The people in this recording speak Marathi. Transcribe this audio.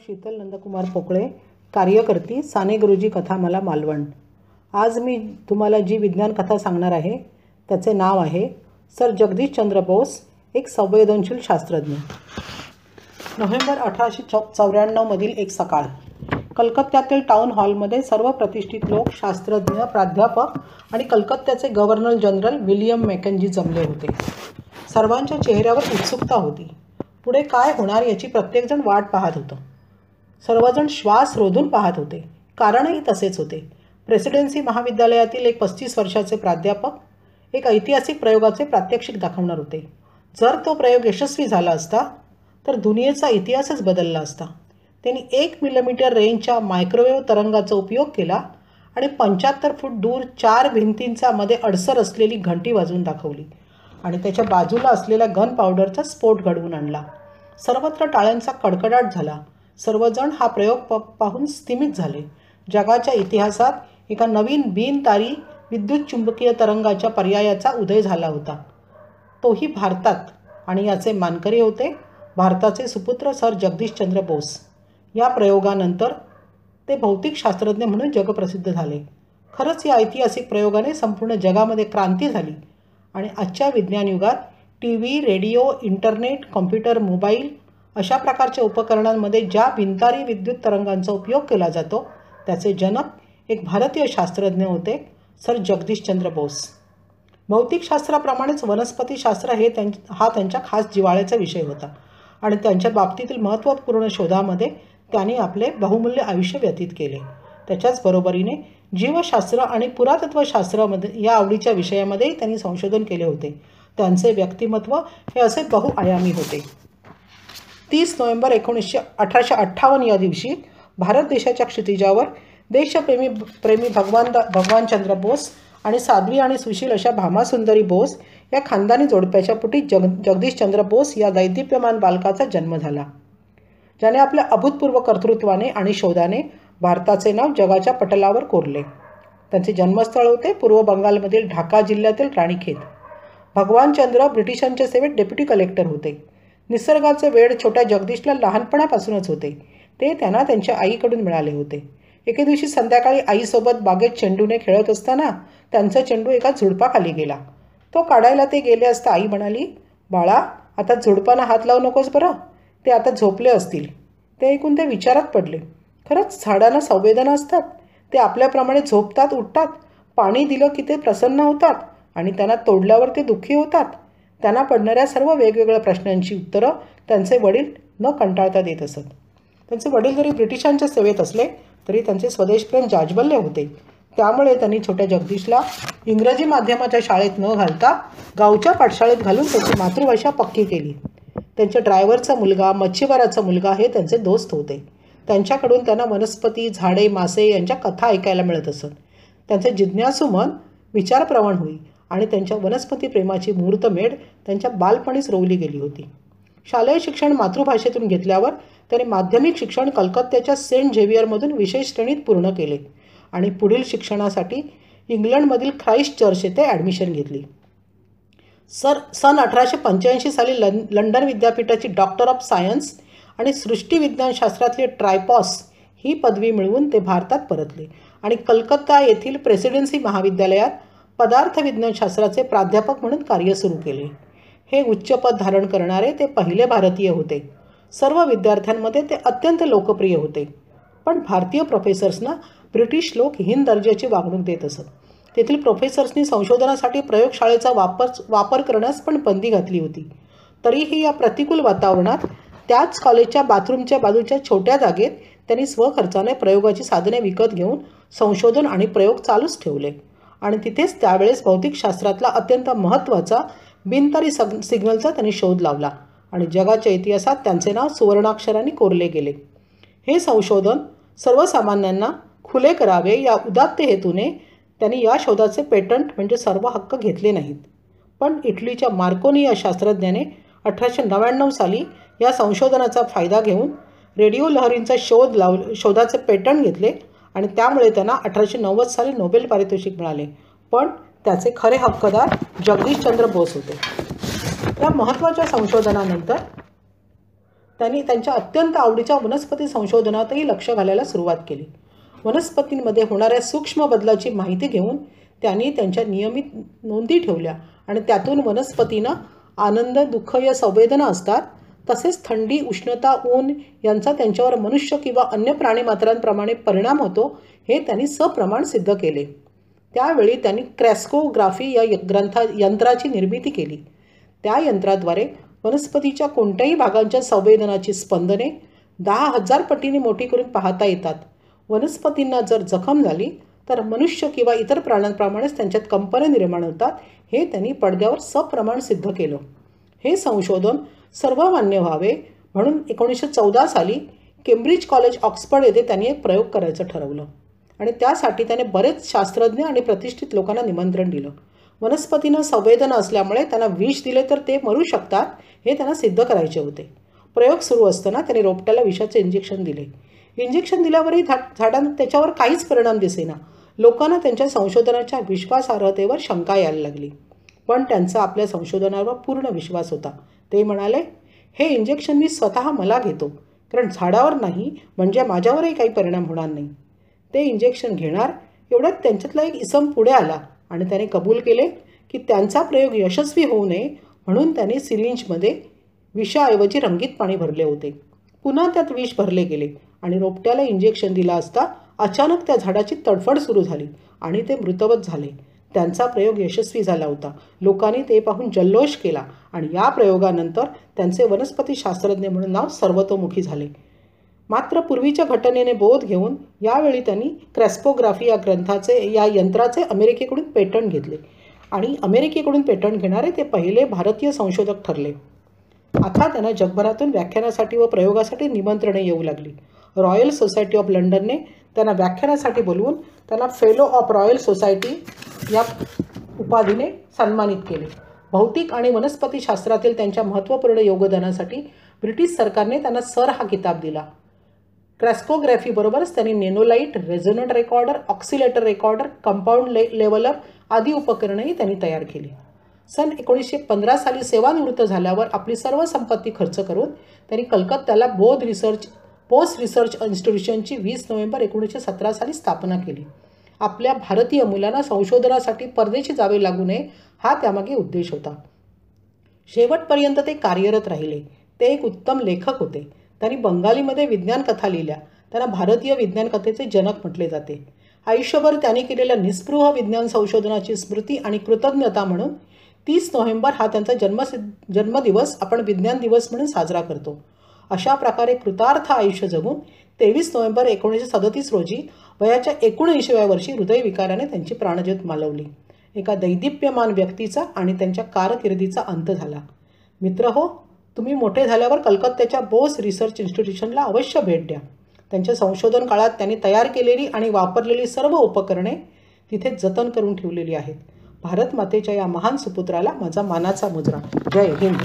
शीतल नंदकुमार पोकळे कार्यकर्ती साने गुरुजी कथामाला मालवण. आज मी तुम्हाला जी विज्ञान कथा सांगणार आहे त्याचे नाव आहे सर जगदीशचंद्र बोस एक संवेदनशील शास्त्रज्ञ. नोव्हेंबर अठराशे चौ चौऱ्याण्णवमधील एक सकाळ. कलकत्त्यातील टाउन हॉलमध्ये सर्व प्रतिष्ठित लोक शास्त्रज्ञ प्राध्यापक आणि कलकत्त्याचे गव्हर्नर जनरल विलियम मॅकेंजी जमले होते. सर्वांच्या चेहऱ्यावर उत्सुकता होती. पुढे काय होणार याची प्रत्येकजण वाट पाहत होतं. सर्वजण श्वास रोधून पाहत होते. कारणही तसेच होते. प्रेसिडेन्सी महाविद्यालयातील एक पस्तीस वर्षाचे प्राध्यापक एक ऐतिहासिक प्रयोगाचे प्रात्यक्षिक दाखवणार होते. जर तो प्रयोग यशस्वी झाला असता तर दुनियेचा इतिहासच बदलला असता. त्यांनी एक मिलीमीटर रेंजच्या मायक्रोवेव्ह तरंगाचा उपयोग केला आणि पंच्याहत्तर फूट दूर चार भिंतींचा मध्ये अडसर असलेली घंटी वाजवून दाखवली आणि त्याच्या बाजूला असलेल्या गन पावडरचा स्फोट घडवून आणला. सर्वत्र टाळ्यांचा कडकडाट झाला. सर्वजण हा प्रयोग प पाहून स्थिमित झाले. जगाच्या इतिहासात एका नवीन बिनतारी विद्युत चुंबकीय तरंगाच्या पर्यायाचा उदय झाला होता. तोही भारतात. आणि याचे मानकरी होते भारताचे सुपुत्र सर जगदीशचंद्र बोस. या प्रयोगानंतर ते भौतिक शास्त्रज्ञ म्हणून जगप्रसिद्ध झाले. खरंच या ऐतिहासिक प्रयोगाने संपूर्ण जगामध्ये क्रांती झाली. आणि आजच्या विज्ञान युगात T V radio internet computer mobile अशा प्रकारच्या उपकरणांमध्ये ज्या भिंतारी विद्युत तरंगांचा उपयोग केला जातो त्याचे जनक एक भारतीय शास्त्रज्ञ होते सर जगदीशचंद्र बोस. भौतिकशास्त्राप्रमाणेच वनस्पतीशास्त्र हे त्यां हा त्यांच्या खास जिवाळ्याचा विषय होता आणि त्यांच्या बाबतीतील महत्त्वपूर्ण शोधामध्ये त्यांनी आपले बहुमूल्य आयुष्य व्यतीत केले. त्याच्याच बरोबरीने जीवशास्त्र आणि पुरातत्वशास्त्रामध्ये या आवडीच्या विषयामध्येही त्यांनी संशोधन केले होते. त्यांचे व्यक्तिमत्व हे असे बहुआयामी होते. तीस नोव्हेंबर एकोणीसशे अठराशे अठ्ठावन्न या दिवशी भारत देशाच्या क्षितिजावर देशप्रेमी प्रेमी भगवान भगवानचंद्र बोस आणि साध्वी आणि सुशील अशा भामासुंदरी बोस या खानदानी जोडप्याच्या पुटी जग जगदीशचंद्र बोस या दैदिप्यमान बालकाचा जन्म झाला. ज्याने आपल्या अभूतपूर्व कर्तृत्वाने आणि शोधाने भारताचे नाव जगाच्या पटलावर कोरले. त्यांचे जन्मस्थळ होते पूर्व बंगालमधील ढाका जिल्ह्यातील राणीखेत. भगवानचंद्र ब्रिटिशांच्या सेवेत डेप्युटी कलेक्टर होते. निसर्गाचे वेळ छोट्या जगदीशला लहानपणापासूनच होते. ते त्यांना त्यांच्या आईकडून मिळाले होते. एके दिवशी संध्याकाळी आईसोबत बागेत चेंडूने खेळत असताना त्यांचा चेंडू एका झुडपाखाली गेला. तो काढायला ते गेले असता आई म्हणाली बाळा आता झुडपांना हात लावू नकोस बरं. ते आता झोपले असतील. ते ऐकून ते विचारात पडले. खरंच झाडांना संवेदना असतात. ते आपल्याप्रमाणे झोपतात उठतात. पाणी दिलं की ते प्रसन्न होतात आणि त्यांना तोडल्यावर ते दुःखी होतात. त्यांना पडणाऱ्या सर्व वेगवेगळ्या प्रश्नांची उत्तरं त्यांचे वडील न कंटाळता देत असत. त्यांचे वडील जरी ब्रिटिशांच्या सेवेत असले तरी त्यांचे स्वदेशप्रेम जाजबल्य होते. त्यामुळे त्यांनी छोट्या जगदीशला इंग्रजी माध्यमाच्या शाळेत न घालता गावच्या पाठशाळेत घालून त्याची मातृभाषा पक्की केली. त्यांच्या ड्रायव्हरचा मुलगा मच्छीमाराचा मुलगा हे त्यांचे दोस्त होते. त्यांच्याकडून त्यांना वनस्पती झाडे मासे यांच्या कथा ऐकायला मिळत असत. त्यांचे जिज्ञासू मन विचारप्रवण होई. आणि त्यांच्या वनस्पती प्रेमाची मुहूर्तमेढ त्यांच्या बालपणीच रोवली गेली होती. शालेय शिक्षण मातृभाषेतून घेतल्यावर त्याने माध्यमिक शिक्षण कलकत्त्याच्या सेंट झेवियरमधून विशेष श्रेणीत पूर्ण केले आणि पुढील शिक्षणासाठी इंग्लंडमधील ख्राईस्ट चर्च येथे ॲडमिशन घेतली. सर सन अठराशे पंच्याऐंशी साली लं लंडन विद्यापीठाची डॉक्टर ऑफ सायन्स आणि सृष्टीविज्ञानशास्त्रातली ट्रायपॉस ही पदवी मिळवून ते भारतात परतले आणि कलकत्ता येथील प्रेसिडेन्सी महाविद्यालयात पदार्थ विज्ञानशास्त्राचे प्राध्यापक म्हणून कार्य सुरू केले. हे उच्चपद धारण करणारे ते पहिले भारतीय होते. सर्व विद्यार्थ्यांमध्ये ते अत्यंत लोकप्रिय होते. पण भारतीय प्रोफेसर्सना ब्रिटिश लोक हीन दर्जाची वागणूक देत असत. तेथील प्रोफेसर्सनी संशोधनासाठी प्रयोगशाळेचा वापर वापर करण्यास पण बंदी घातली होती. तरीही या प्रतिकूल वातावरणात त्याच कॉलेजच्या बाथरूमच्या बाजूच्या छोट्या जागेत त्यांनी स्वखर्चाने प्रयोगाची साधने विकत घेऊन संशोधन आणि प्रयोग चालूच ठेवले. आणि तिथेच त्यावेळेस भौतिकशास्त्रातला अत्यंत महत्त्वाचा बिनतारी सग सिग्नलचा त्यांनी शोध लावला. आणि जगाच्या इतिहासात त्यांचे नाव सुवर्णाक्षरांनी कोरले गेले. हे संशोधन सर्वसामान्यांना खुले करावे या उदात्त हेतूने त्यांनी या शोधाचे पेटंट म्हणजे सर्व हक्क घेतले नाहीत. पण इटलीच्या मार्कोनी या शास्त्रज्ञाने अठराशे नव्याण्णव साली या संशोधनाचा फायदा घेऊन रेडिओ लहरींचा शोध लाव शोधाचे पेटंट घेतले आणि त्यामुळे त्यांना अठराशे नव्वद साली नोबेल पारितोषिक मिळाले. पण त्याचे खरे हक्कदार जगदीशचंद्र बोस होते. या महत्त्वाच्या संशोधनानंतर त्यांनी त्यांच्या अत्यंत आवडीच्या वनस्पती संशोधनातही लक्ष घालायला सुरुवात केली. वनस्पतींमध्ये होणाऱ्या सूक्ष्म बदलाची माहिती घेऊन त्यांनी त्यांच्या नियमित नोंदी ठेवल्या आणि त्यातून वनस्पतींना आनंद दुःख या संवेदना असतात तसेच थंडी उष्णता ऊन यांचा त्यांच्यावर मनुष्य किंवा अन्य प्राणीमात्रांप्रमाणे परिणाम होतो हे त्यांनी सप्रमाण सिद्ध केले. त्यावेळी त्यांनी क्रॅस्कोग्राफी या य- ग्रंथा यंत्राची निर्मिती केली. त्या यंत्राद्वारे वनस्पतीच्या कोणत्याही भागांच्या संवेदनाची स्पंदने दहा हजार पटीने मोठी करून पाहता येतात. वनस्पतींना जर जखम झाली तर मनुष्य किंवा इतर प्राण्यांप्रमाणेच त्यांच्यात कंपने निर्माण होतात हे त्यांनी पडद्यावर सप्रमाण सिद्ध केलं. हे संशोधन सर्वमान्य व्हावे म्हणून एकोणीसशे चौदा साली केम्ब्रिज कॉलेज ऑक्सफर्ड येथे त्यांनी एक प्रयोग करायचं ठरवलं. आणि त्यासाठी त्याने बरेच शास्त्रज्ञ आणि प्रतिष्ठित लोकांना निमंत्रण दिलं. वनस्पतींना संवेदना असल्यामुळे त्यांना विष दिले तर ते मरू शकतात हे त्यांना सिद्ध करायचे होते. प्रयोग सुरू असताना त्याने रोपट्याला विषाचे इंजेक्शन दिले. इंजेक्शन दिल्यावरही झा झाडांना त्याच्यावर काहीच परिणाम दिसेना. लोकांना त्यांच्या संशोधनाच्या विश्वासार्हतेवर शंका यायला लागली. पण त्यांचा आपल्या संशोधनावर पूर्ण विश्वास होता. ते म्हणाले हे इंजेक्शन मी स्वतः मला घेतो कारण झाडावर नाही म्हणजे माझ्यावरही काही परिणाम होणार नाही. ते इंजेक्शन घेणार एवढ्यात त्यांच्यातला एक इसम पुढे आला आणि त्याने कबूल केले की त्यांचा प्रयोग यशस्वी होऊ नये म्हणून त्याने सिरिंजमध्ये विषाऐवजी रंगीत पाणी भरले होते. पुन्हा त्यात विष भरले गेले आणि रोपट्याला इंजेक्शन दिला असता अचानक त्या झाडाची तडफड सुरू झाली आणि ते मृतवत झाले. त्यांचा प्रयोग यशस्वी झाला होता. लोकांनी ते पाहून जल्लोष केला आणि या प्रयोगानंतर त्यांचे वनस्पती शास्त्रज्ञ म्हणून नाव सर्वतोमुखी झाले. मात्र पूर्वीच्या घटनेने बोध घेऊन यावेळी त्यांनी क्रॅस्पोग्राफी या ग्रंथाचे या यंत्राचे अमेरिकेकडून पेटंट घेतले आणि अमेरिकेकडून पेटंट घेणारे ते पहिले भारतीय संशोधक ठरले. आता त्यांना जगभरातून व्याख्यानासाठी व प्रयोगासाठी निमंत्रणे येऊ लागली. रॉयल सोसायटी ऑफ लंडनने त्यांना व्याख्यानासाठी बोलवून त्यांना फेलो ऑफ रॉयल सोसायटी या उपाधीने सन्मानित केले. भौतिक आणि वनस्पतीशास्त्रातील त्यांच्या महत्त्वपूर्ण योगदानासाठी ब्रिटिश सरकारने त्यांना सर हा किताब दिला. क्रॅस्कोग्रॅफीबरोबरच त्यांनी नेनोलाईट resonant recorder oscillator recorder compound ले लेवलर आदी उपकरणंही त्यांनी तयार केली. सन एकोणीसशे पंधरा साली सेवानिवृत्त झाल्यावर आपली सर्व संपत्ती खर्च करून त्यांनी कलकत्त्याला बोध रिसर्च पोस्ट रिसर्च इन्स्टिट्यूशनची वीस नोव्हेंबर एकोणीसशे सतरा साली स्थापना केली. आपल्या भारतीय मुलांना संशोधनासाठी परदेशी जावे लागू नये हा त्यामागे उद्देश होता. शेवटपर्यंत ते कार्यरत राहिले. ते एक उत्तम लेखक होते. त्यांनी बंगालीमध्ये विज्ञान कथा लिहिल्या. त्यांना भारतीय विज्ञान कथेचे जनक म्हटले जाते. आयुष्यभर त्यांनी केलेल्या निस्पृह विज्ञान संशोधनाची स्मृती आणि कृतज्ञता म्हणून तीस नोव्हेंबर हा त्यांचा जन्मसिद्ध जन्मदिवस आपण विज्ञान दिवस म्हणून साजरा करतो. अशा प्रकारे कृतार्थ आयुष्य जगून तेवीस नोव्हेंबर एकोणीसशे सदतीस रोजी वयाच्या एकोणऐंशीव्या वर्षी हृदयविकाराने त्यांची प्राणज्योत मालवली. एका दैदिप्यमान व्यक्तीचा आणि त्यांच्या कारकिर्दीचा अंत झाला. मित्र हो तुम्ही मोठे झाल्यावर कलकत्त्याच्या बोस रिसर्च इन्स्टिट्यूशनला अवश्य भेट द्या. त्यांच्या संशोधन काळात त्यांनी तयार केलेली आणि वापरलेली सर्व उपकरणे तिथे जतन करून ठेवलेली आहेत. भारत मातेच्या या महान सुपुत्राला माझा मानाचा मुजरा जय हिंद.